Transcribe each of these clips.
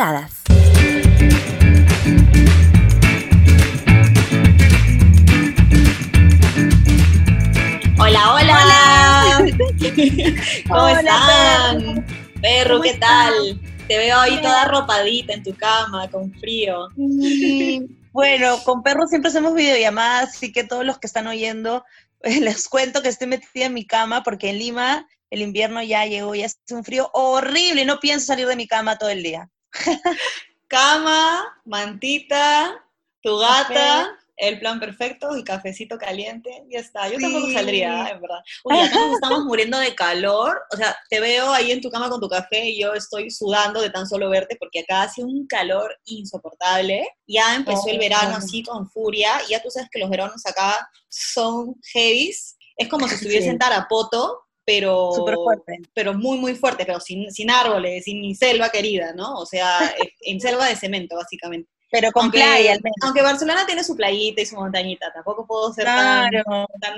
Empoderadas. Hola, hola. ¿Cómo están? Perro, ¿qué tal? Te veo ahí toda arropadita en tu cama, con frío. Bueno, con perro siempre hacemos videollamadas, así que todos los que están oyendo, les cuento que estoy metida en mi cama porque en Lima el invierno ya llegó y hace un frío horrible y no pienso salir de mi cama todo el día. Cama, mantita, tu gata, el plan perfecto y cafecito caliente, ya está. Yo tampoco saldría, en verdad. Uy, acá nos estamos muriendo de calor. O sea, te veo ahí en tu cama con tu café y yo estoy sudando de tan solo verte porque acá hace un calor insoportable. Ya empezó el Oh. verano así con furia y ya tú sabes que los veranos acá son heavies. Es como si estuviese Sí. en Tarapoto, pero fuerte. pero muy, muy fuerte, pero sin, sin árboles, sin ni selva querida, ¿no? O sea, en selva de cemento, básicamente. Pero con Aunque, playa al menos. aunque Barcelona tiene su playita y su montañita, tampoco puedo ser Claro, tan...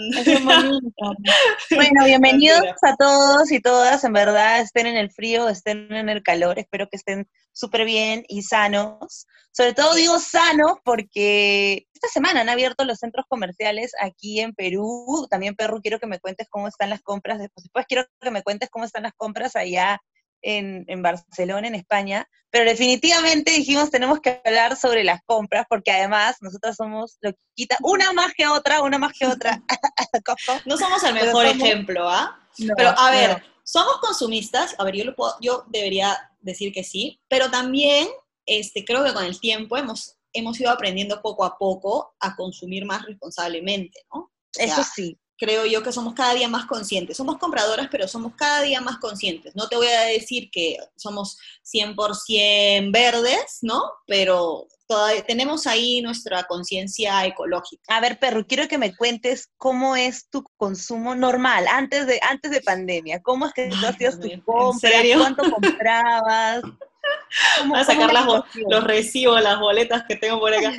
tan-. Bueno, bienvenidos a todos y todas, en verdad, estén en el frío, estén en el calor, espero que estén súper bien y sanos. Sobre todo digo sanos porque esta semana han abierto los centros comerciales aquí en Perú. También, Perú, quiero que me cuentes cómo están las compras. Después, después quiero que me cuentes cómo están las compras allá en, en Barcelona, en España. Pero definitivamente dijimos tenemos que hablar sobre las compras porque además nosotras somos loquita, una más que otra, una más que otra. No somos el mejor somos- ejemplo, ¿ah? No, Pero a ver, no. somos consumistas, a ver, yo, lo puedo- yo debería decir que sí, pero también este, creo que con el tiempo hemos, hemos ido aprendiendo poco a poco a consumir más responsablemente, ¿no? Eso sí. creo yo que somos cada día más conscientes. Somos compradoras, pero somos cada día más conscientes. No te voy a decir que somos 100% verdes, ¿no? Pero todavía tenemos ahí nuestra conciencia ecológica. A ver, perro, quiero que me cuentes cómo es tu consumo normal, antes de, antes de pandemia. ¿Cómo es que tú hacías tus mío, ¿en compras? ¿Cuánto comprabas? ¿Cómo- Voy a sacar las los recibos, las boletas que tengo por acá.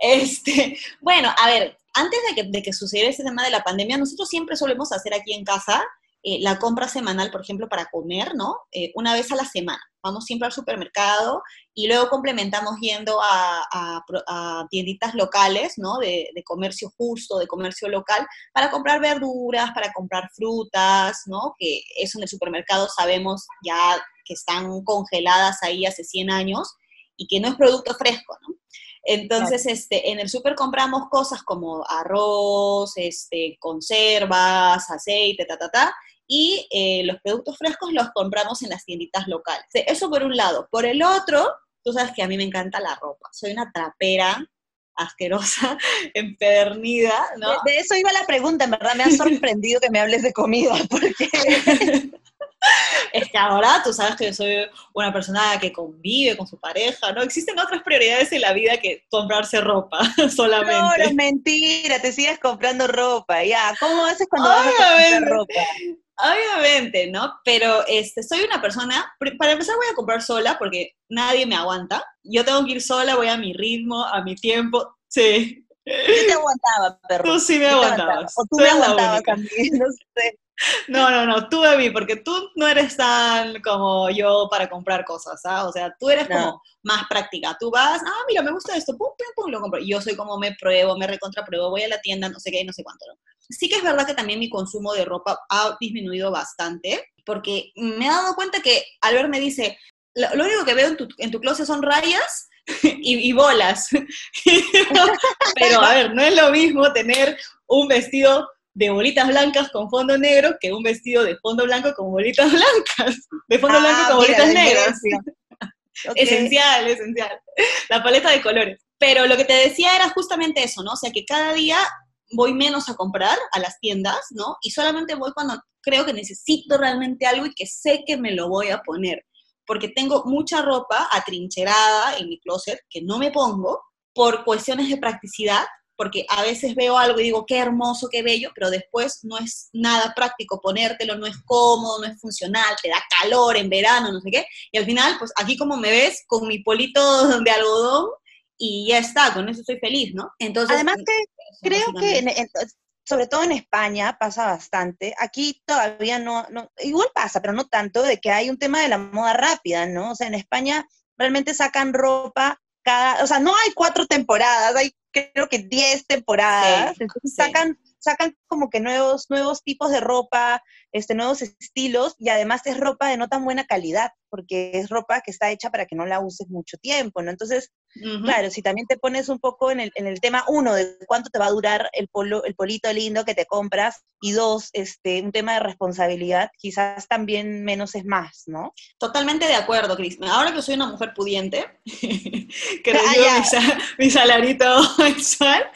Este, bueno, a ver, antes de que, de que sucediera ese tema de la pandemia, nosotros siempre solemos hacer aquí en casa eh, la compra semanal, por ejemplo, para comer, ¿no? Eh, una vez a la semana. Vamos siempre al supermercado y luego complementamos yendo a, a tienditas locales, ¿no? De, de comercio justo, de comercio local, para comprar verduras, para comprar frutas, ¿no? Que eso en el supermercado sabemos ya que están congeladas ahí hace 100 años y que no es producto fresco, ¿no? Entonces, este, en el súper compramos cosas como arroz, este, conservas, aceite, ta, ta, ta, y eh, los productos frescos los compramos en las tienditas locales. Eso por un lado. Por el otro, tú sabes que a mí me encanta la ropa. Soy una trapera asquerosa, empedernida, ¿no? De, de eso iba la pregunta, en verdad me ha sorprendido que me hables de comida, porque Es que ahora tú sabes que yo soy una persona que convive con su pareja, ¿no? Existen otras prioridades en la vida que comprarse ropa no, solamente. no, mentira, te sigues comprando ropa, ya. ¿Cómo haces cuando vas a comprar ropa? Obviamente, ¿no? Pero este, soy una persona, para empezar voy a comprar sola porque nadie me aguanta. Yo tengo que ir sola, voy a mi ritmo, a mi tiempo. Sí, Yo te aguantaba, perro. tú sí me aguantabas. O tú Tú me aguantabas también, no sé. No, no, no, tú mí, porque tú no eres tan como yo para comprar cosas, ¿ah? O sea, tú eres No. como más práctica. Tú vas, ah, mira, me gusta esto, pum, pum, pum, lo compro. Y yo soy como me pruebo, me recontrapruebo, voy a la tienda, no sé qué, no sé cuánto, ¿no? Sí que es verdad que también mi consumo de ropa ha disminuido bastante, porque me he dado cuenta que Albert me dice, lo, lo único que veo en tu, en tu closet son rayas y, y bolas. Pero, a ver, no es lo mismo tener un vestido de bolitas blancas con fondo negro que un vestido de fondo blanco con bolitas blancas, de fondo blanco Ah, con mira, bolitas negras. diferencia. Ok. Esencial, esencial. La paleta de colores. Pero lo que te decía era justamente eso, ¿no? O sea, que cada día voy menos a comprar a las tiendas, ¿no? Y solamente voy cuando creo que necesito realmente algo y que sé que me lo voy a poner. Porque tengo mucha ropa atrincherada en mi closet que no me pongo por cuestiones de practicidad, porque a veces veo algo y digo, qué hermoso, qué bello, pero después no es nada práctico ponértelo, no es cómodo, no es funcional, te da calor en verano, no sé qué. Y al final, pues aquí como me ves, con mi polito de algodón y ya está, con eso estoy feliz, ¿no? Entonces, Además que eso, creo que básicamente. en- en- sobre todo en España pasa bastante. Aquí todavía no, no, igual pasa, pero no tanto, de que hay un tema de la moda rápida, ¿no? O sea, en España realmente sacan ropa cada, o sea, no hay cuatro temporadas, hay creo que diez temporadas, entonces sacan sacan como que nuevos, nuevos tipos de ropa, este, nuevos estilos, y además es ropa de no tan buena calidad, porque es ropa que está hecha para que no la uses mucho tiempo, ¿no? Entonces, claro, si también te pones un poco en el, en el tema, uno, de cuánto te va a durar el, polo, el polito lindo que te compras, y dos, este, un tema de responsabilidad, quizás también menos es más, ¿no? Totalmente de acuerdo, Cris. Ahora que soy una mujer pudiente, que recibo mi, mi, salarito mensual,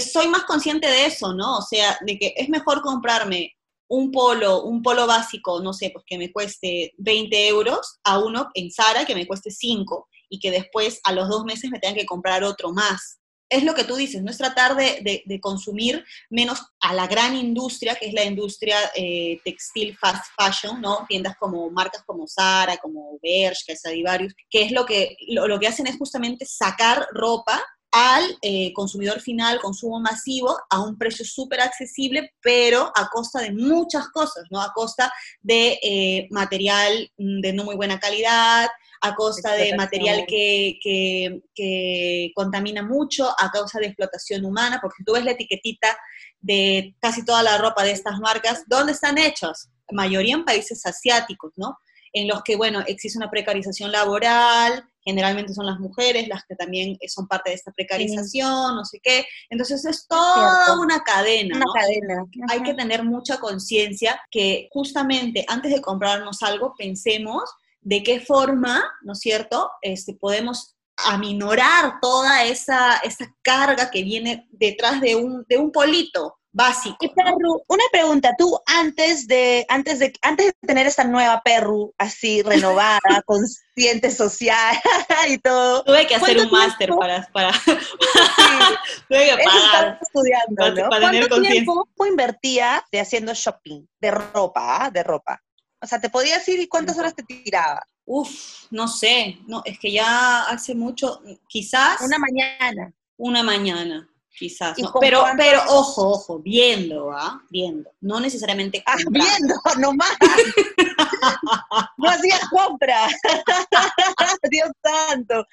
soy más consciente de eso, ¿no? O sea, de que es mejor comprarme un polo, un polo básico, no sé, pues que me cueste 20 euros, a uno en Zara que me cueste 5 y que después a los dos meses me tengan que comprar otro más. Es lo que tú dices, no es tratar de, consumir menos a la gran industria, que es la industria eh, textil fast fashion, ¿no? Tiendas como, marcas como Zara, como Bershka, Stradivarius, que es lo que, lo que hacen es justamente sacar ropa al eh, consumidor final, consumo masivo, a un precio súper accesible, pero a costa de muchas cosas, ¿no? A costa de eh, material mm, de no muy buena calidad, a costa de material que, que, contamina mucho, a causa de explotación humana, porque tú ves la etiquetita de casi toda la ropa de estas marcas, ¿dónde están hechos? La mayoría en países asiáticos, ¿no? En los que, bueno, existe una precarización laboral, generalmente son las mujeres las que también son parte de esta precarización, no sé qué. Entonces es toda una cadena. Una cadena. Hay que tener mucha conciencia que justamente antes de comprarnos algo pensemos de qué forma, ¿no es cierto?, este, podemos aminorar toda esa, esa carga que viene detrás de un, de un polito, básico. Y Perru, una pregunta, tú antes de, antes de, antes de tener esta nueva Perru así renovada, consciente social y todo. Tuve que hacer un máster para, para, sí. tuve que pagar. estudiando, para, ¿no? para ¿Cuánto tiempo invertía de haciendo shopping de ropa, ah, de ropa? O sea, ¿te podías ir y cuántas horas te tiraba? Uf, no sé, no, es que ya hace mucho, quizás. Una mañana. Una mañana quizás. ¿no? Pero, pero ojo, ojo, viendo, ¿ah? Viendo. No necesariamente ah, viendo, nomás. no hacía compra. Dios santo.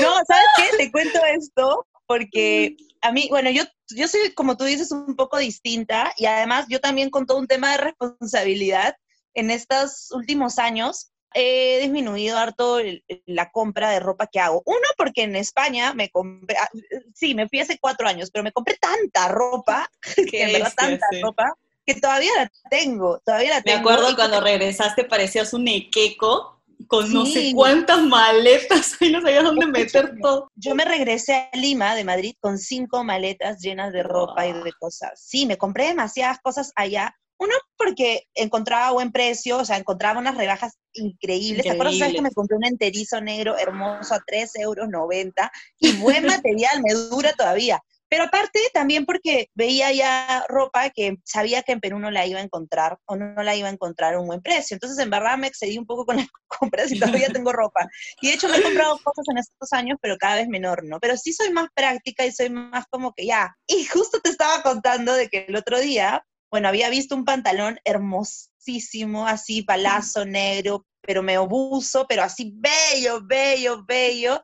No, ¿sabes qué? Te cuento esto porque a mí, bueno, yo, yo soy, como tú dices, un poco distinta y además yo también con todo un tema de responsabilidad en estos últimos años he disminuido harto la compra de ropa que hago. Uno, porque en España me compré, ah, sí, me fui hace cuatro años, pero me compré tanta ropa, que en verdad tanta ropa, que todavía la tengo, todavía la tengo. Me acuerdo cuando regresaste parecías un equeco con no sé cuántas maletas y no sabías dónde meter todo. Yo me regresé a Lima de Madrid con cinco maletas llenas de ropa y de cosas. Sí, me compré demasiadas cosas allá uno, porque encontraba buen precio, o sea, encontraba unas rebajas increíbles. ¿Te acuerdas que me compré un enterizo negro hermoso a 3 euros 90? Y buen material, me dura todavía. Pero aparte también porque veía ya ropa que sabía que en Perú no la iba a encontrar o no, la iba a encontrar a un buen precio. Entonces, en verdad me excedí un poco con las compras y todavía tengo ropa. Y de hecho me he comprado cosas en estos años, pero cada vez menor, ¿no? Pero sí soy más práctica y soy más como que ya. Y justo te estaba contando de que el otro día bueno, había visto un pantalón hermosísimo, así, palazo negro, pero me obuso, pero así bello, bello, bello,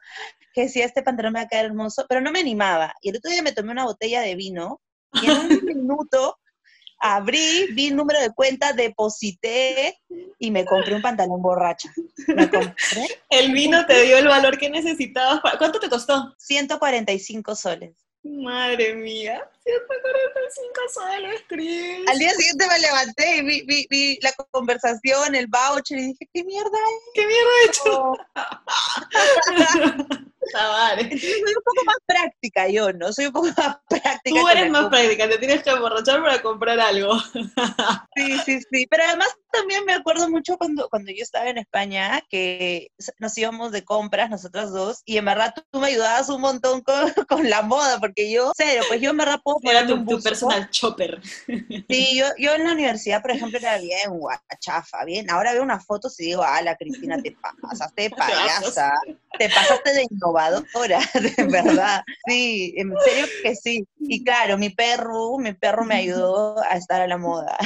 que decía, este pantalón me va a quedar hermoso, pero no me animaba. Y el otro día me tomé una botella de vino y en un minuto abrí, vi el número de cuenta, deposité y me compré un pantalón borracha. ¿Me compré? El vino te dio el valor que necesitabas. ¿Cuánto te costó? 145 soles. Madre mía, 145 soles, Cris. Al día siguiente me levanté y vi, vi, vi, la conversación, el voucher, y dije, ¿qué mierda es? ¿Qué mierda he hecho? soy un poco más práctica yo, ¿no? Soy un poco más práctica. Tú eres más práctica, te tienes que emborrachar para comprar algo. sí, sí, sí. Pero además también me acuerdo mucho cuando, cuando yo estaba en España, que nos íbamos de compras nosotras dos, y en verdad tú, me ayudabas un montón con, con, la moda, porque yo, serio, pues yo en verdad puedo Era tu, tu personal chopper. Sí, yo, yo en la universidad, por ejemplo, era bien guachafa, bien. Ahora veo unas fotos y digo, ah, la Cristina te pasaste payasa. Te pasaste de innovadora, de verdad. Sí, en serio que sí. Y claro, mi perro, mi perro me ayudó a estar a la moda.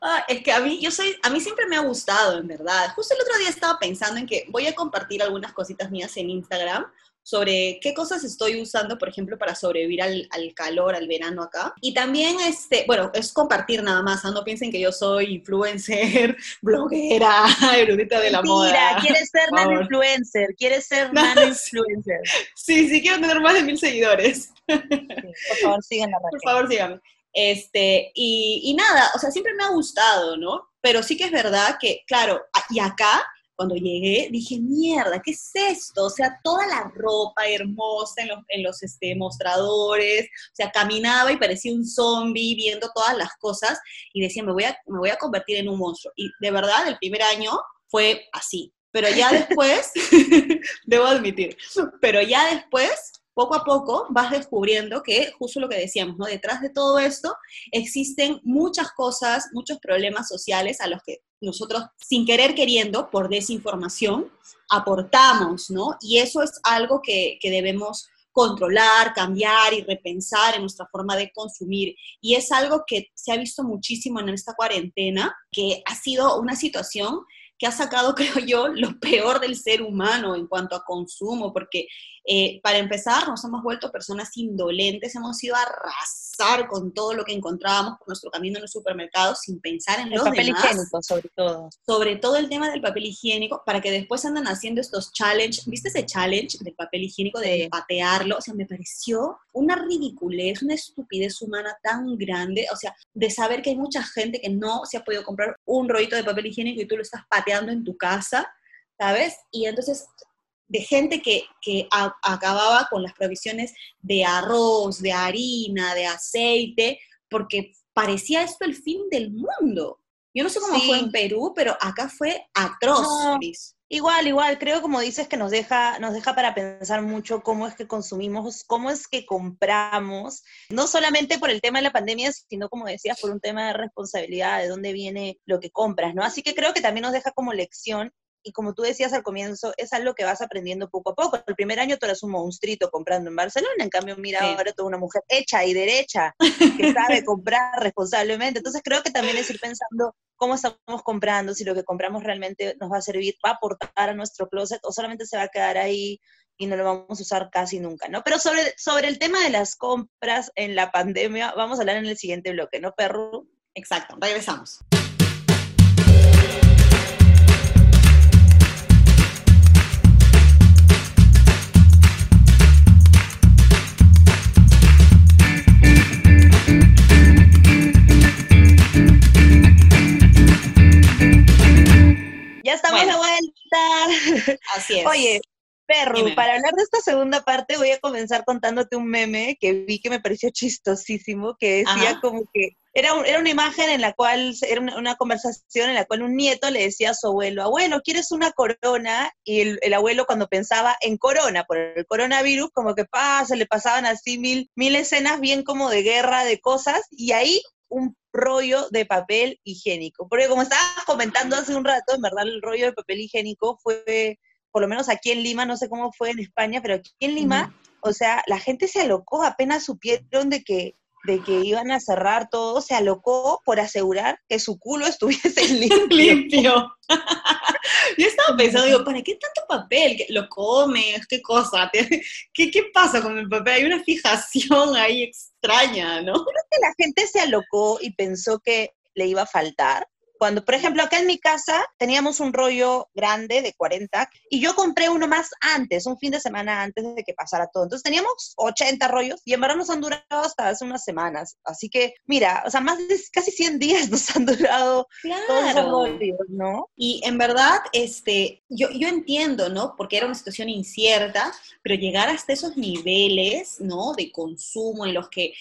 Ah, es que a mí, yo soy, a mí siempre me ha gustado, en verdad. Justo el otro día estaba pensando en que voy a compartir algunas cositas mías en Instagram sobre qué cosas estoy usando, por ejemplo, para sobrevivir al, calor, al verano acá. Y también, este, bueno, es compartir nada más, ¿ah? no piensen que yo soy influencer, bloguera, erudita de la moda. Mira, quieres ser nano influencer, quieres ser nano influencer. sí, sí, quiero tener más de mil seguidores. por favor, síganla. Por favor, síganme. Este, y, y nada, o sea, siempre me ha gustado, ¿no? Pero sí que es verdad que, claro, y acá cuando llegué, dije, mierda, ¿qué es esto? O sea, toda la ropa hermosa en los, en los este, mostradores, o sea, caminaba y parecía un zombie viendo todas las cosas y decía, me voy, a, me voy a convertir en un monstruo. Y de verdad, el primer año fue así. Pero ya después, debo admitir, pero ya después poco a poco vas descubriendo que, justo lo que decíamos, ¿no? Detrás de todo esto existen muchas cosas, muchos problemas sociales a los que nosotros, sin querer queriendo, por desinformación, aportamos, ¿no? Y eso es algo que, que debemos controlar, cambiar y repensar en nuestra forma de consumir. Y es algo que se ha visto muchísimo en esta cuarentena, que ha sido una situación que ha sacado, creo yo, lo peor del ser humano en cuanto a consumo, porque eh, para empezar, nos hemos vuelto personas indolentes, hemos ido a arrasar con todo lo que encontrábamos por nuestro camino en los supermercados sin pensar en el los papel higiénico, sobre todo. Sobre todo el tema del papel higiénico, para que después andan haciendo estos challenge. ¿Viste ese challenge del papel higiénico de patearlo? O sea, me pareció una ridiculez, una estupidez humana tan grande, o sea, de saber que hay mucha gente que no se ha podido comprar un rollito de papel higiénico y tú lo estás pateando en tu casa, ¿sabes? Y entonces de gente que, acababa con las provisiones de arroz, de harina, de aceite, porque parecía esto el fin del mundo. Yo no sé cómo fue en Perú, pero acá fue atroz, Igual, igual, creo como dices que nos deja, nos deja para pensar mucho cómo es que consumimos, cómo es que compramos, no solamente por el tema de la pandemia, sino como decías, por un tema de responsabilidad, de dónde viene lo que compras, ¿no? Así que creo que también nos deja como lección y como tú decías al comienzo, es algo que vas aprendiendo poco a poco. El primer año tú eras un monstruito comprando en Barcelona, en cambio, mira, ahora tú una mujer hecha y derecha, que sabe comprar responsablemente. Entonces creo que también es ir pensando cómo estamos comprando, si lo que compramos realmente nos va a servir, va a aportar a nuestro closet o solamente se va a quedar ahí y no lo vamos a usar casi nunca, ¿no? Pero sobre, sobre el tema de las compras en la pandemia, vamos a hablar en el siguiente bloque, ¿no, perro? Exacto, regresamos. Perro, para hablar de esta segunda parte voy a comenzar contándote un meme que vi que me pareció chistosísimo, que decía como que era, era una imagen en la cual, era una, conversación en la cual un nieto le decía a su abuelo, abuelo, ¿quieres una corona? Y el, abuelo cuando pensaba en corona, por el coronavirus, como que pasa, le pasaban así mil, mil escenas bien como de guerra, de cosas, y ahí un rollo de papel higiénico. Porque como estabas comentando hace un rato, en verdad el rollo de papel higiénico fue, por lo menos aquí en Lima, no sé cómo fue en España, pero aquí en Lima, o sea, la gente se alocó, apenas supieron de que de que iban a cerrar todo, se alocó por asegurar que su culo estuviese limpio. limpio. Yo estaba pensando, digo, ¿para qué tanto papel? ¿Lo comes? ¿Qué cosa? ¿Qué, ¿Qué pasa con el papel? Hay una fijación ahí extraña, ¿no? Creo que la gente se alocó y pensó que le iba a faltar cuando, por ejemplo, acá en mi casa teníamos un rollo grande de 40 y yo compré uno más antes, un fin de semana antes de que pasara todo. Entonces teníamos 80 rollos y en verdad nos han durado hasta hace unas semanas. Así que, mira, o sea, más de casi 100 días nos han durado todos esos rollos, ¿no? Y en verdad, este, yo, yo entiendo, ¿no? Porque era una situación incierta, pero llegar hasta esos niveles, ¿no? De consumo en los que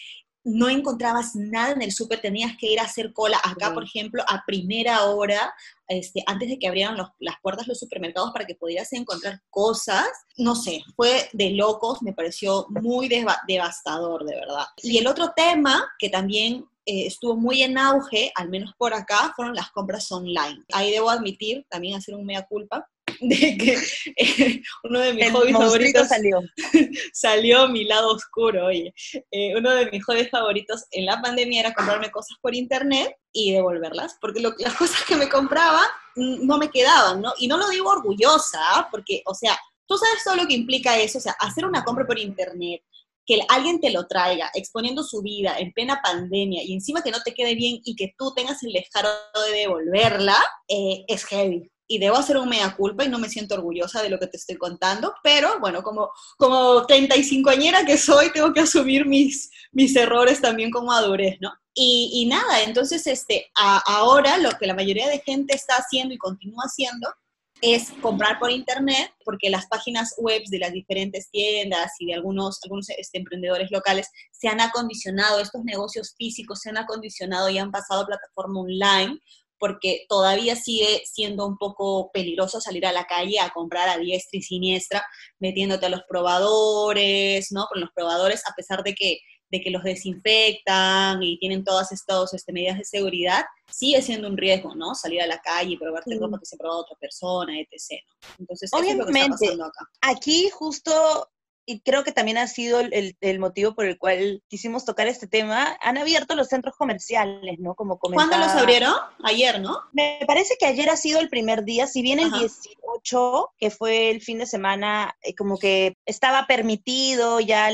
no encontrabas nada en el súper, tenías que ir a hacer cola. Acá, por ejemplo, a primera hora, este, antes de que abrieran las puertas los supermercados para que pudieras encontrar cosas, no sé, fue de locos, me pareció muy devastador, de verdad. Y el otro tema que también eh, estuvo muy en auge, al menos por acá, fueron las compras online. Ahí debo admitir, también hacer un mea culpa, de que eh, uno de mis hobbies favoritos salió. salió mi lado oscuro, oye. Eh, uno de mis hobbies favoritos en la pandemia era comprarme cosas por internet y devolverlas, porque las cosas que me compraba no me quedaban, ¿no? Y no lo digo orgullosa, porque, o sea, tú sabes todo lo que implica eso, o sea, hacer una compra por internet, que alguien te lo traiga, exponiendo su vida en plena pandemia y encima que no te quede bien y que tú tengas el descaro de devolverla, eh, es heavy. Y debo hacer un mea culpa y no me siento orgullosa de lo que te estoy contando, pero bueno, como, como 35 añera que soy, tengo que asumir mis, mis errores también con madurez, ¿no? Y, y nada, entonces este, ahora lo que la mayoría de gente está haciendo y continúa haciendo es comprar por internet, porque las páginas web de las diferentes tiendas y de algunos, algunos este, emprendedores locales se han acondicionado, estos negocios físicos se han acondicionado y han pasado a plataforma online, porque todavía sigue siendo un poco peligroso salir a la calle a comprar a diestra y siniestra, metiéndote a los probadores, ¿no? Con los probadores, a pesar de que de que los desinfectan y tienen todas estas este, medidas de seguridad, sigue siendo un riesgo, ¿no? Salir a la calle y probarte ropa que se ha probado otra persona, etc. Entonces, Obviamente, es lo que está pasando acá. Aquí justo y creo que también ha sido el, el, motivo por el cual quisimos tocar este tema, han abierto los centros comerciales, ¿no? Como ¿Cuándo los abrieron? Ayer, ¿no? Me parece que ayer ha sido el primer día, si bien el 18, que fue el fin de semana, eh, como que estaba permitido ya,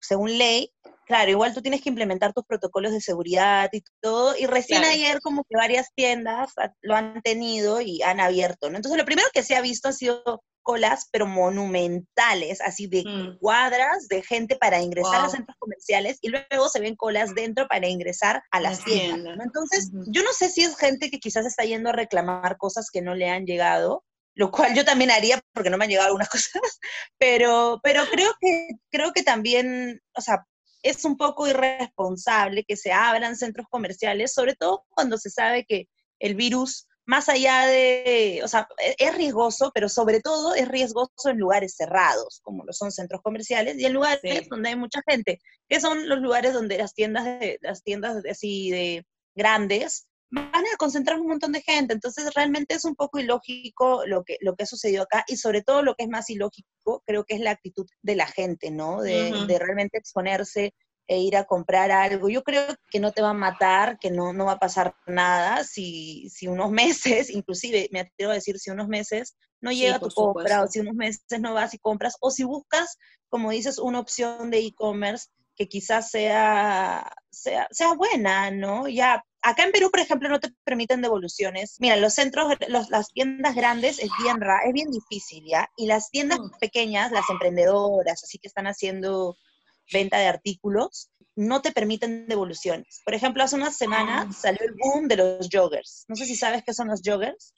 según ley, claro, igual tú tienes que implementar tus protocolos de seguridad y todo, y recién ayer como que varias tiendas lo han tenido y han abierto, ¿no? Entonces lo primero que se ha visto ha sido colas, pero monumentales, así de mm. cuadras de gente para ingresar a centros comerciales y luego se ven colas dentro para ingresar a las tiendas. Entonces, yo no sé si es gente que quizás está yendo a reclamar cosas que no le han llegado, lo cual yo también haría porque no me han llegado algunas cosas, pero, pero creo, que, creo que también, o sea, es un poco irresponsable que se abran centros comerciales, sobre todo cuando se sabe que el virus, más allá de, o sea, e-, es riesgoso, pero sobre todo es riesgoso en lugares cerrados, como lo son centros comerciales, y en lugares donde hay mucha gente, que son los lugares donde las tiendas, de, las tiendas así de grandes van a concentrar un montón de gente. Entonces, realmente es un poco ilógico lo que, lo que ha sucedido acá y sobre todo lo que es más ilógico, creo que es la actitud de la gente, ¿no? De, de realmente exponerse e ir a comprar algo. Yo creo que no te va a matar, que no, no va a pasar nada si, si unos meses, inclusive me atrevo a decir si unos meses no llega tu compra o si unos meses no vas y compras o si buscas, como dices, una opción de e-commerce que quizás sea, sea, sea buena, ¿no? Ya Acá en Perú, por ejemplo, no te permiten devoluciones. Mira, los centros, las tiendas grandes es bien, ra, es bien difícil, ¿ya? Y las tiendas mm. pequeñas, las emprendedoras, así que están haciendo venta de artículos, no te permiten devoluciones. Por ejemplo, hace unas semanas ah. salió el boom de los joggers. No sé si sabes qué son los joggers.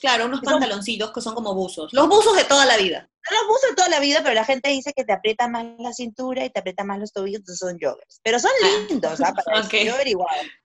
claro, unos pantaloncitos que son como buzos. Los buzos de toda la vida. Los buzos de toda la vida, pero la gente dice que te aprieta más la cintura y te aprieta más los tobillos, entonces son joggers. Pero son ah. lindos, ¿ah? Para okay. yo.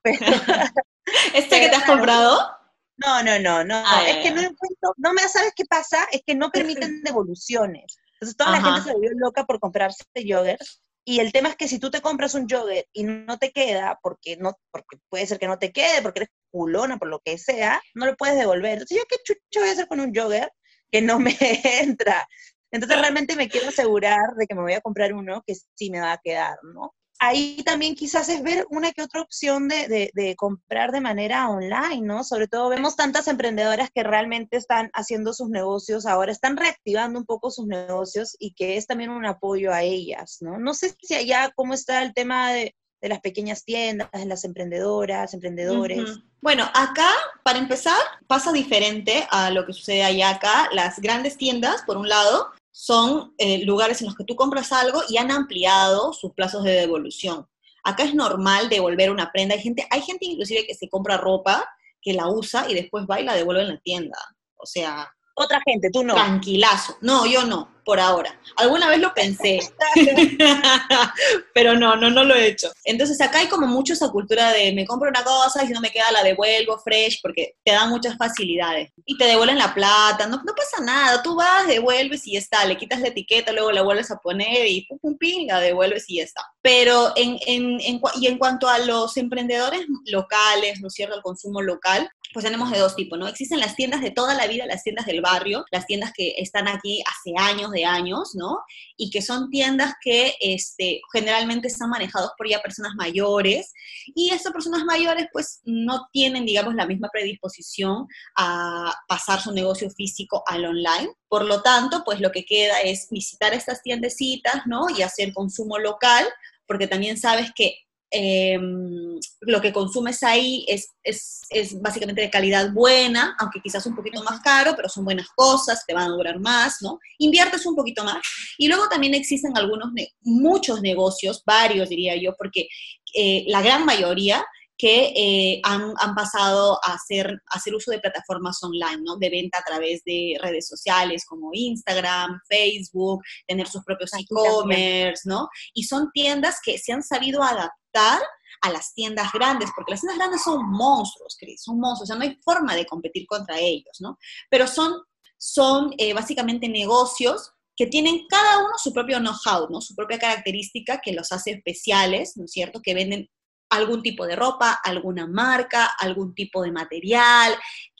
¿Este que te has comprado? No, no, no, no. Ah, es que no encuentro, no me sabes qué pasa, es que no permiten devoluciones. Entonces toda la gente se volvió loca por comprarse joggers. Y el tema es que si tú te compras un jogger y no te queda, porque no, porque puede ser que no te quede, porque eres culona, por lo que sea, no lo puedes devolver. Entonces, ¿yo qué chucho voy a hacer con un jogger que no me entra? Entonces, realmente me quiero asegurar de que me voy a comprar uno que sí me va a quedar, ¿no? Ahí también quizás es ver una que otra opción de, de, comprar de manera online, ¿no? Sobre todo vemos tantas emprendedoras que realmente están haciendo sus negocios ahora, están reactivando un poco sus negocios y que es también un apoyo a ellas, ¿no? No sé si allá cómo está el tema de, de las pequeñas tiendas, de las emprendedoras, emprendedores. Bueno, acá, para empezar, pasa diferente a lo que sucede allá acá. Las grandes tiendas, por un lado, son eh, lugares en los que tú compras algo y han ampliado sus plazos de devolución. Acá es normal devolver una prenda. Hay gente, hay gente inclusive que se compra ropa, que la usa y después va y la devuelve en la tienda. O sea... Otra gente, tú no. Tranquilazo. No, yo no por ahora. Alguna vez lo pensé, pero no, no, no lo he hecho. Entonces acá hay como mucho esa cultura de me compro una cosa y si no me queda la devuelvo fresh porque te dan muchas facilidades. Y te devuelven la plata, no, no pasa nada, tú vas, devuelves y ya está, le quitas la etiqueta, luego la vuelves a poner y pum, pum, pim, la devuelves y ya está. Pero en, en, en, y en cuanto a los emprendedores locales, ¿no es cierto?, el consumo local, pues tenemos de dos tipos, ¿no? Existen las tiendas de toda la vida, las tiendas del barrio, las tiendas que están aquí hace años años, ¿no? Y que son tiendas que este, generalmente están manejados por ya personas mayores y esas personas mayores pues no tienen, digamos, la misma predisposición a pasar su negocio físico al online. Por lo tanto, pues lo que queda es visitar estas tiendecitas, ¿no? Y hacer consumo local, porque también sabes que Em, lo que consumes ahí es, es, es, básicamente de calidad buena, aunque quizás un poquito más caro, pero son buenas cosas, te van a durar más, ¿no? Inviertes un poquito más. Y luego también existen algunos, muchos negocios, varios diría yo, porque eh, la gran mayoría que eh, han, han, pasado a hacer, hacer uso de plataformas online, ¿no? De venta a través de redes sociales como Instagram, Facebook, tener sus propios e-commerce, ¿no? Y son tiendas que se han sabido adaptar a las tiendas grandes, porque las tiendas grandes son monstruos, Cris, son monstruos, o sea, no hay forma de competir contra ellos, ¿no? Pero son, son eh, básicamente negocios que tienen cada uno su propio know-how, ¿no? Su propia característica que los hace especiales, ¿no es cierto? Que venden algún tipo de ropa, alguna marca, algún tipo de material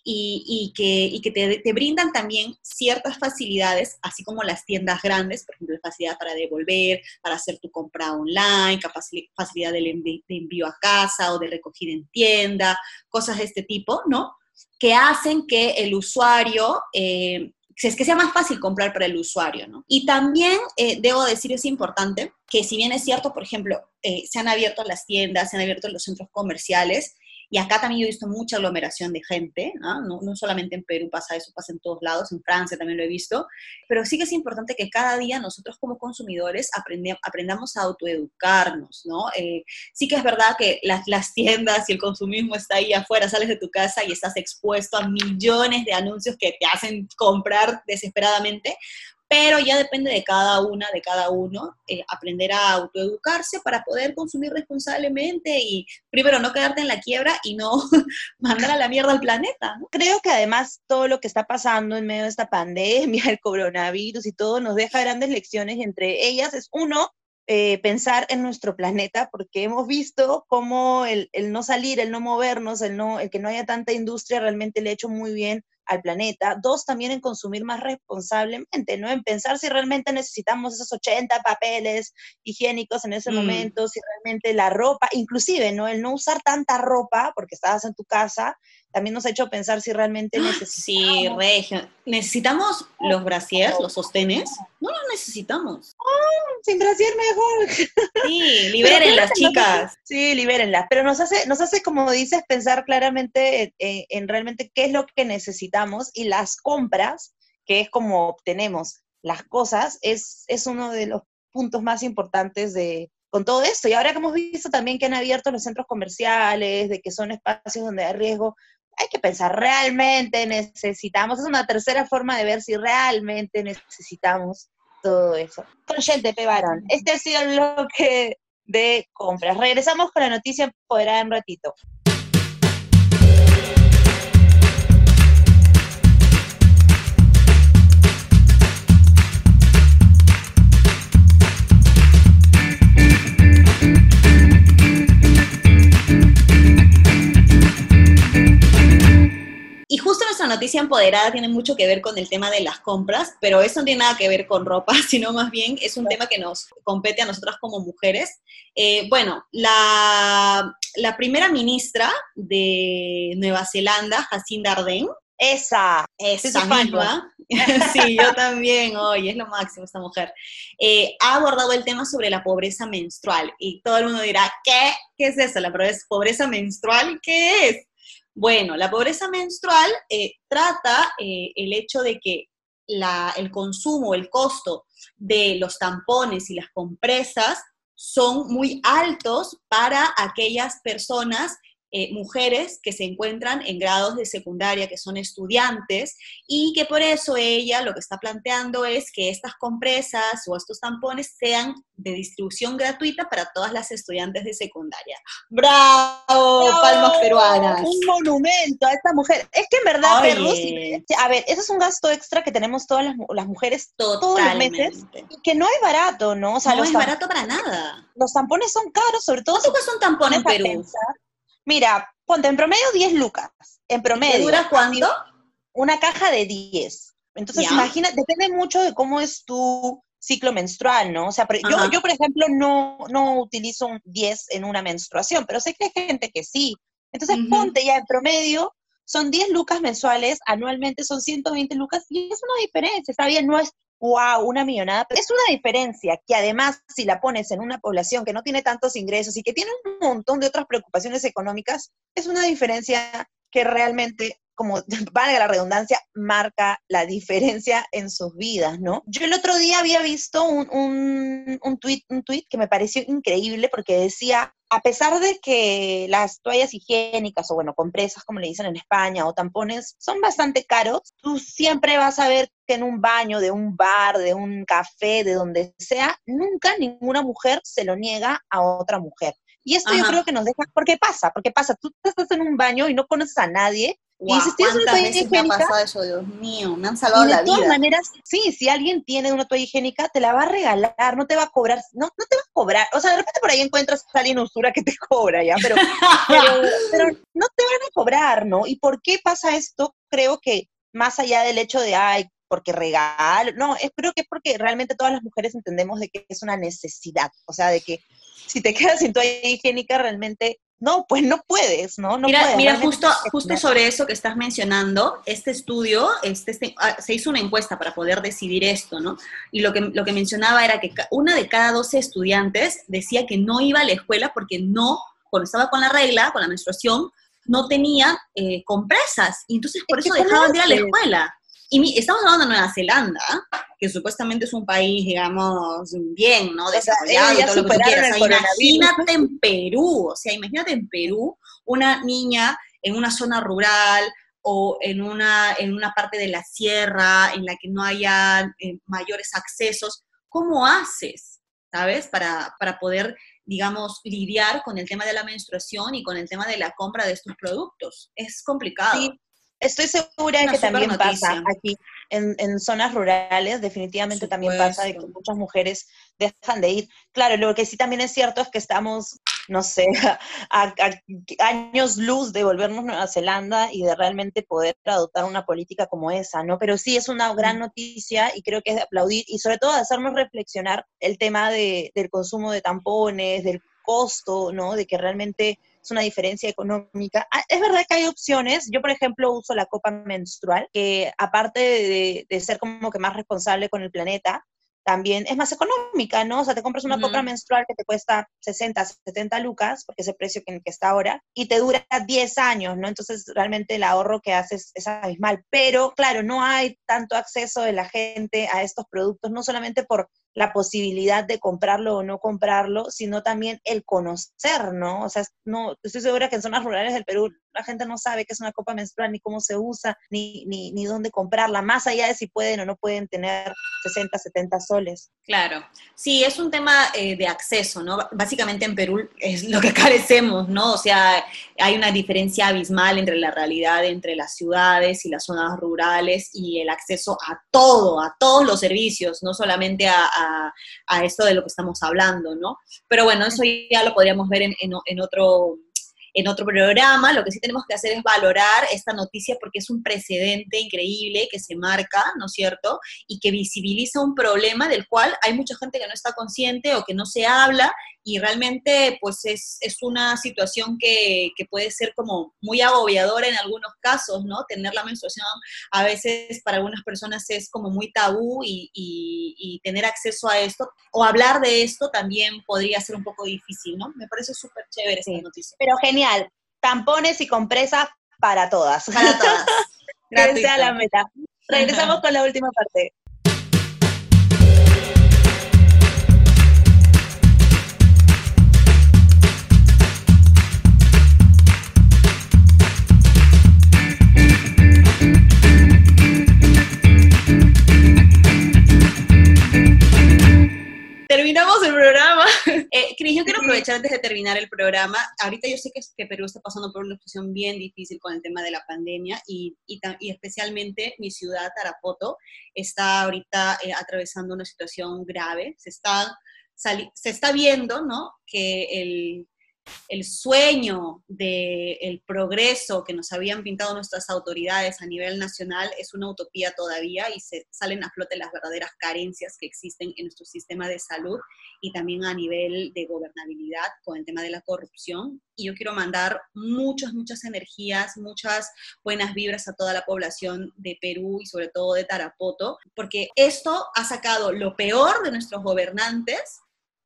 y, que, que te, brindan también ciertas facilidades, así como las tiendas grandes, por ejemplo, facilidad para devolver, para hacer tu compra online, facilidad de envío a casa o de recogida en tienda, cosas de este tipo, ¿no? Que hacen que el usuario eh, es que sea más fácil comprar para el usuario, ¿no? Y también eh, debo decir, es importante que si bien es cierto, por ejemplo, eh, se han abierto las tiendas, se han abierto los centros comerciales, y acá también yo he visto mucha aglomeración de gente, ¿no? No, solamente en Perú pasa eso, pasa en todos lados, en Francia también lo he visto, pero sí que es importante que cada día nosotros como consumidores aprendamos a autoeducarnos, ¿no? Eh, sí que es verdad que las, las tiendas y el consumismo está ahí afuera, sales de tu casa y estás expuesto a millones de anuncios que te hacen comprar desesperadamente, pero ya depende de cada una, de cada uno, eh, aprender a autoeducarse para poder consumir responsablemente y primero no quedarte en la quiebra y no mandar a la mierda al planeta. Creo que además todo lo que está pasando en medio de esta pandemia, el coronavirus y todo, nos deja grandes lecciones entre ellas es uno, eh, pensar en nuestro planeta, porque hemos visto cómo el, el, no salir, el no movernos, el, no, el que no haya tanta industria realmente le ha hecho muy bien al planeta. Dos, también en consumir más responsablemente, ¿no? En pensar si realmente necesitamos esos 80 papeles higiénicos en ese mm. momento, si realmente la ropa, inclusive, ¿no? El no usar tanta ropa porque estabas en tu casa, también nos ha hecho pensar si realmente necesitamos. Sí, Regio. ¿Necesitamos los brasiers, los sostenes? No los necesitamos. Oh, sin brasier mejor. Sí, libérenlas, chicas. Sí, libérenlas. Pero nos hace, nos hace, como dices, pensar claramente en realmente qué es lo que necesitamos y las compras, que es como obtenemos las cosas, es, es uno de los puntos más importantes de, con todo esto. Y ahora que hemos visto también que han abierto los centros comerciales, de que son espacios donde hay riesgo, hay que pensar, ¿realmente necesitamos? Es una tercera forma de ver si realmente necesitamos todo eso. Consciente, P. Barón. Este ha sido el bloque de compras. Regresamos con la noticia empoderada en ratito. Noticia empoderada tiene mucho que ver con el tema de las compras, pero eso no tiene nada que ver con ropa, sino más bien es un tema que nos compete a nosotras como mujeres. Eh, bueno, la, primera ministra de Nueva Zelanda, Jacinda Ardern, esa, esa misma, sí, yo también, hoy es lo máximo esta mujer, eh, ha abordado el tema sobre la pobreza menstrual y todo el mundo dirá, ¿qué? ¿Qué es eso? ¿La pobreza menstrual? ¿Qué es? Bueno, la pobreza menstrual eh, trata eh, el hecho de que el consumo, el costo de los tampones y las compresas son muy altos para aquellas personas eh, mujeres que se encuentran en grados de secundaria, que son estudiantes, y que por eso ella lo que está planteando es que estas compresas o estos tampones sean de distribución gratuita para todas las estudiantes de secundaria. ¡Bravo! Palmas peruanas. Un monumento a esta mujer. Es que en verdad, a ver, eso es un gasto extra que tenemos todas las, mujeres todos los meses, y que no es barato, ¿no? O sea, no es barato para nada. Los tampones son caros, sobre todo... ¿Cuánto cuesta un tampón en Perú? Mira, ponte en promedio 10 lucas. En promedio. ¿Dura cuánto? Una caja de 10. Entonces, imagina, depende mucho de cómo es tu ciclo menstrual, ¿no? O sea, yo, yo, por ejemplo, no, no utilizo un 10 en una menstruación, pero sé que hay gente que sí. Entonces, ponte ya en promedio, son 10 lucas mensuales, anualmente son 120 lucas, y es una diferencia, está bien, no es wow, una millonada, es una diferencia que además, si la pones en una población que no tiene tantos ingresos y que tiene un montón de otras preocupaciones económicas, es una diferencia que realmente, como valga la redundancia, marca la diferencia en sus vidas, ¿no? Yo el otro día había visto un, un, un, tweet, un tweet que me pareció increíble porque decía, a pesar de que las toallas higiénicas o bueno, compresas como le dicen en España o tampones son bastante caros, tú siempre vas a ver que en un baño de un bar, de un café, de donde sea, nunca ninguna mujer se lo niega a otra mujer. Y esto yo creo que nos deja, ¿por qué pasa? Porque pasa, tú estás en un baño y no conoces a nadie Y dices, ¿tienes una ¿cuántas toalla me ha higiénica? pasado eso? Dios mío, me han salvado Y de la todas vida. maneras, sí, si alguien tiene una toalla higiénica, te la va a regalar, no te va a cobrar, no, no te va a cobrar. O sea, de repente por ahí encuentras a alguien usura que te cobra, ¿ya? Pero, pero, pero no te van a cobrar, ¿no? ¿Y por qué pasa esto? Creo que más allá del hecho de, ay, porque regalo, no, es, creo que es porque realmente todas las mujeres entendemos de que es una necesidad, o sea, de que si te quedas sin toalla higiénica, realmente, no, pues no puedes, ¿no? no mira, puedes, mira justo, justo sobre eso que estás mencionando, este estudio, este, este- ah, se hizo una encuesta para poder decidir esto, ¿no? Y lo que, lo que mencionaba era que una de cada 12 estudiantes decía que no iba a la escuela porque no, cuando estaba con la regla, con la menstruación, no tenía eh, compresas. Y entonces por eso dejaban de ir a la escuela. Y mi- estamos hablando de Nueva Zelanda, que supuestamente es un país, digamos, bien, ¿no? O sea, Desarrollado y todo lo que tú quieras. O sea, imagínate en Perú, o sea, imagínate en Perú una niña en una zona rural o en una, en una parte de la sierra en la que no haya eh, mayores accesos. ¿Cómo haces, sabes, para, para poder, digamos, lidiar con el tema de la menstruación y con el tema de la compra de estos productos? Es complicado. Sí, estoy segura de que también pasa aquí en, en zonas rurales, definitivamente también pasa de que muchas mujeres dejan de ir. Claro, lo que sí también es cierto es que estamos, no sé, a, a años luz de volvernos Nueva Zelanda y de realmente poder adoptar una política como esa, ¿no? Pero sí es una gran noticia y creo que es de aplaudir y sobre todo de hacernos reflexionar el tema de, del consumo de tampones, del costo, ¿no? De que realmente es una diferencia económica. Ah, es verdad que hay opciones. Yo, por ejemplo, uso la copa menstrual, que aparte de, de ser como que más responsable con el planeta, también es más económica, ¿no? O sea, te compras una copa menstrual que te cuesta 60, 70 lucas, porque es el precio que, que está ahora, y te dura 10 años, ¿no? Entonces, realmente el ahorro que haces es abismal. Pero, claro, no hay tanto acceso de la gente a estos productos, no solamente por la posibilidad de comprarlo o no comprarlo, sino también el conocer, ¿no? O sea, no, estoy segura que en zonas rurales del Perú la gente no sabe qué es una copa menstrual, ni cómo se usa, ni, ni, ni dónde comprarla, más allá de si pueden o no pueden tener 60, 70 soles. Claro, sí, es un tema eh, de acceso, ¿no? Básicamente en Perú es lo que carecemos, ¿no? O sea, hay una diferencia abismal entre la realidad entre las ciudades y las zonas rurales y el acceso a todo, a todos los servicios, no solamente a, a, a esto de lo que estamos hablando, ¿no? Pero bueno, eso ya lo podríamos ver en, en otro en otro programa, lo que sí tenemos que hacer es valorar esta noticia porque es un precedente increíble que se marca, ¿no es cierto? Y que visibiliza un problema del cual hay mucha gente que no está consciente o que no se habla y realmente pues es, es una situación que, que, puede ser como muy agobiadora en algunos casos, ¿no? Tener la menstruación a veces para algunas personas es como muy tabú y, y, y tener acceso a esto o hablar de esto también podría ser un poco difícil, ¿no? Me parece súper chévere Sí. esta noticia. Pero genial, tampones y compresas para todas. Para todas. que sea la meta. Regresamos con la última parte. El programa. Eh, Cris, yo quiero aprovechar antes de terminar el programa. Ahorita yo sé que, que, Perú está pasando por una situación bien difícil con el tema de la pandemia y, y, y especialmente mi ciudad, Tarapoto, está ahorita eh, atravesando una situación grave. Se está, se está viendo ¿no? que el, el sueño del progreso que nos habían pintado nuestras autoridades a nivel nacional es una utopía todavía y se salen a flote las verdaderas carencias que existen en nuestro sistema de salud y también a nivel de gobernabilidad con el tema de la corrupción. Y yo quiero mandar muchas, muchas energías, muchas buenas vibras a toda la población de Perú y sobre todo de Tarapoto, porque esto ha sacado lo peor de nuestros gobernantes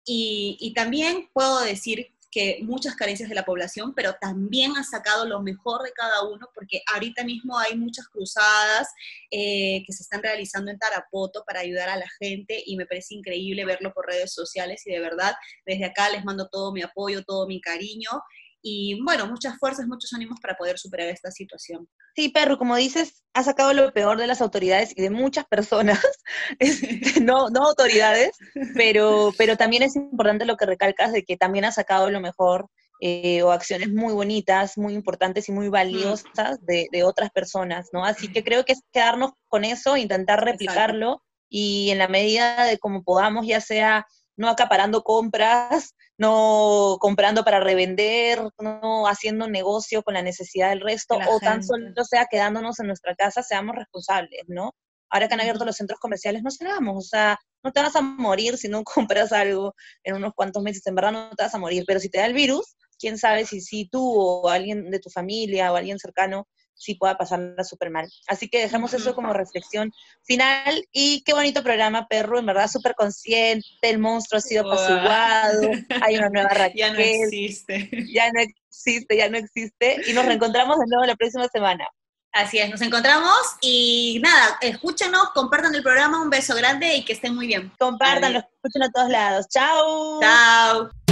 y, y también puedo decir que muchas carencias de la población, pero también ha sacado lo mejor de cada uno, porque ahorita mismo hay muchas cruzadas eh, que se están realizando en Tarapoto para ayudar a la gente y me parece increíble verlo por redes sociales y de verdad desde acá les mando todo mi apoyo, todo mi cariño y bueno, muchas fuerzas, muchos ánimos para poder superar esta situación. Sí, Perro, como dices, ha sacado lo peor de las autoridades y de muchas personas, no, no autoridades, pero, pero también es importante lo que recalcas de que también ha sacado lo mejor eh, o acciones muy bonitas, muy importantes y muy valiosas de, de, otras personas, ¿no? Así que creo que es quedarnos con eso, intentar replicarlo y en la medida de como podamos, ya sea no acaparando compras, no comprando para revender, no haciendo negocio con la necesidad del resto, o tan solo sea quedándonos en nuestra casa, seamos responsables, ¿no? Ahora que han abierto los centros comerciales, no salgamos, o sea, no te vas a morir si no compras algo en unos cuantos meses, en verdad no te vas a morir, pero si te da el virus, quién sabe si, si tú o alguien de tu familia o alguien cercano sí pueda pasarla súper mal. Así que dejamos eso como reflexión final y qué bonito programa, perro, en verdad súper consciente, el monstruo ha sido apaciguado, hay una nueva Raquel. Ya no existe. Ya no existe, ya no existe y nos reencontramos de nuevo la próxima semana. Así es, nos encontramos y nada, escúchenos, compartan el programa, un beso grande y que estén muy bien. Compártanlo, escuchen a todos lados. Chao. Chao.